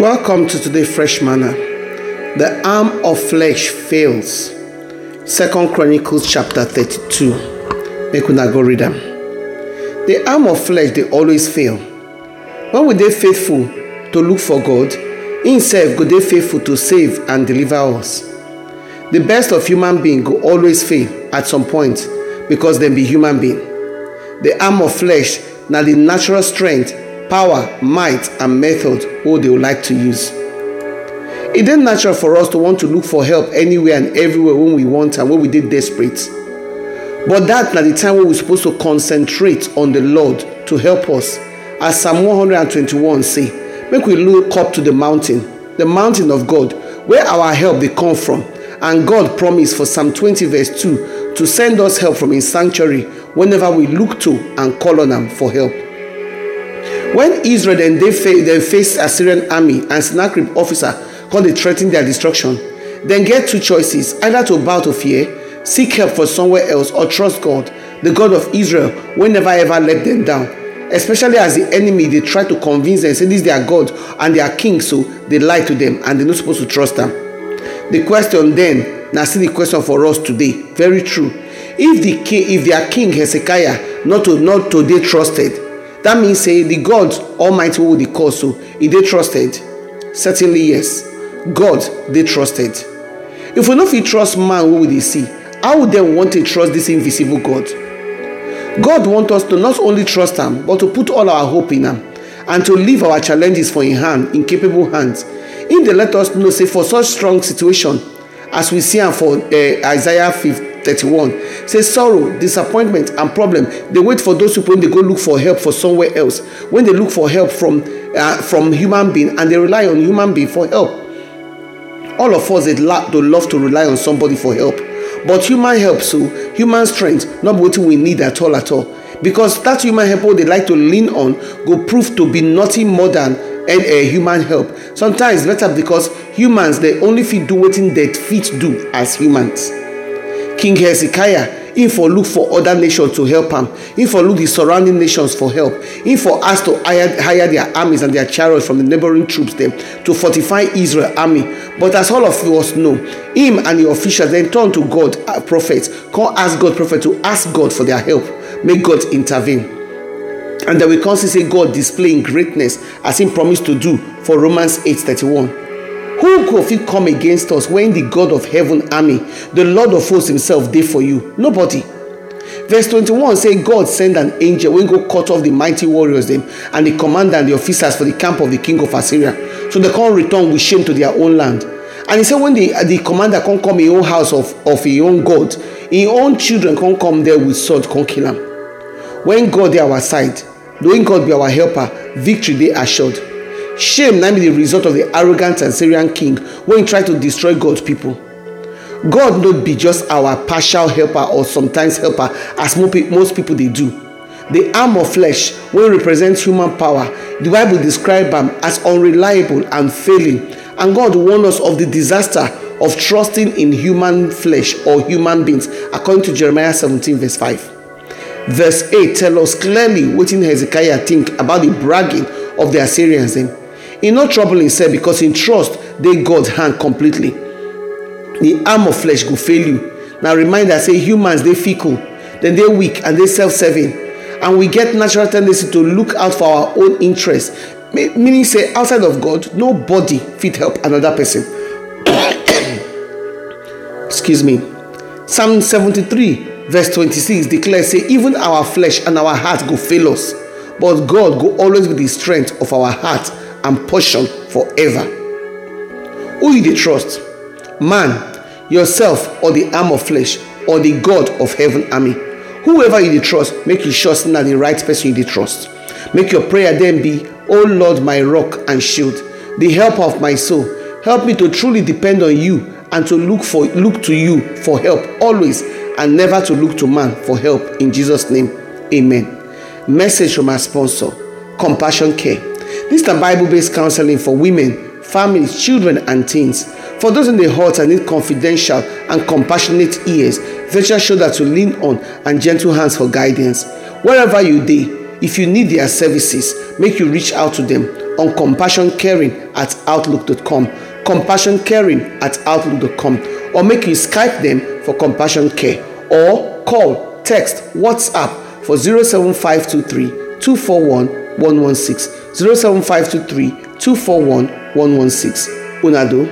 Welcome to today fresh manna. The arm of flesh fails. Second Chronicles chapter 32. Make una go read them. The arm of flesh they always fail. When we they faithful to look for God, himself go they faithful to save and deliver us. The best of human being go always fail at some point because dem be human being. The arm of flesh na the natural strength power might and method wey they would like to use. E dey natural for us to want to look for help anywhere and everywhere when we want and when we did desperate. But that na the time wey we suppose to concentrate on the lord to help us. As psalm 121 say make we look up to the mountain the mountain of god where our help they come from. And god promised for psalm 20 verse 2 to send us help from his sanctuary whenever we look to and call on him for help when israel dem dey dem face assyrian army and sennacherib officer come dey threa ten their destruction then get two choices either to bow to fear seek help for somewhere else or trust god the god of israel wey never ever let them down especially as the enemy they try to convince dem say this is their god and their king so they lie to them and they're not supposed to trust them. the question then now see the question for us today very true if the king if their king hezekiah not to not to dey trusted that means say the god almighty we dey call so e they trusted certainly yes. God they trusted. If we no fit trust man wey will they see how would they want to trust this invisible god? God want us to not only trust Him, but to put all our hope in Him and to leave our challenges for im hand in capable hands. In the let us know say for such strong situation as we see am for eh, isaiah 31 say sorrow disappointment and problem dey wait for those people dey go look for help for somewhere else. When they look for help from uh, from human being and they rely on human being for help. All of us dey love to rely on somebody for help. But human help so oh, human strength no be wetin we need at all at all. Because that human help dey like to lean on go prove to be nothing more than a human help. Sometimes better because humans dey only fit do wetin dem fit do as humans king hezekiah him for look for other nations to help him. For look the surrounding nations for help. Him for ask to hire hire their armies and their chariots from the neighboring troops dem to fortify israel army. But as all of us know him and the officials dem turn to god uh, prophets come ask god prophet to ask god for their help. Make god intervene. And then we come see god display im greatness as him promise to do for romans 8:31 who go fit come against us when the god of heaven army the lord of hosts himself dey for you? Nobody. Verse 21 say god send an angel wey go cut off the mighty warriors dem and the commander and the officers for the camp of the king of assyria. So dem come return with shame to their own land. And he say when the the commander come come im own house of of im own god im own children come come there with sword come kill am when god dey our side when god be our helper victory dey assured shame na be the result of the arrogant assyrian king when he tried to destroy god's people. God not be just our partial helper or sometimes helper as most people they do. The arm of flesh wey represent human power the bible describes them as unreliable and failing. And god warned us of the disaster of trusting in human flesh or human beings according to jeremiah 17 verse 5 verse 8 tell us clearly wetin hezekiah think about the bragging of the assyrians dem e no trouble himself because in trust dey god hand completely. The arm of flesh go fail you. Na reminder say humans dey fickle. Dem dey weak and dey self-serving. And we get natural tendency to look out for our own interest. Meaning say outside of god nobody fit help another person. Excuse me. Psalm 73 verse 26 declares say even our flesh and our heart go fail us. But god go always be the strength of our heart and portion forever. Who you dey trust? Man yourself or the arm of flesh or the god of heaven army. Whoever you dey trust make you sure say na the right person you dey trust. Make your prayer then be o lord my rock and shield the helper of my soul help me to truly depend on you and to look for look to you for help always and never to look to man for help. In jesus name amen. Message from our sponsor compassion care this na bible-based counseling for women families children and teens. For those in the hurt and need confidential and compassionate ears virtual shoulder to lean on and gentle hands for guidance. Wherever you dey if you need their services make you reach out to them on compassion caring at outlook.com compassion caring at outlook.com or make you skype them for compassion care or call text whatsapp for 07523 241 116 07523 241 116 unado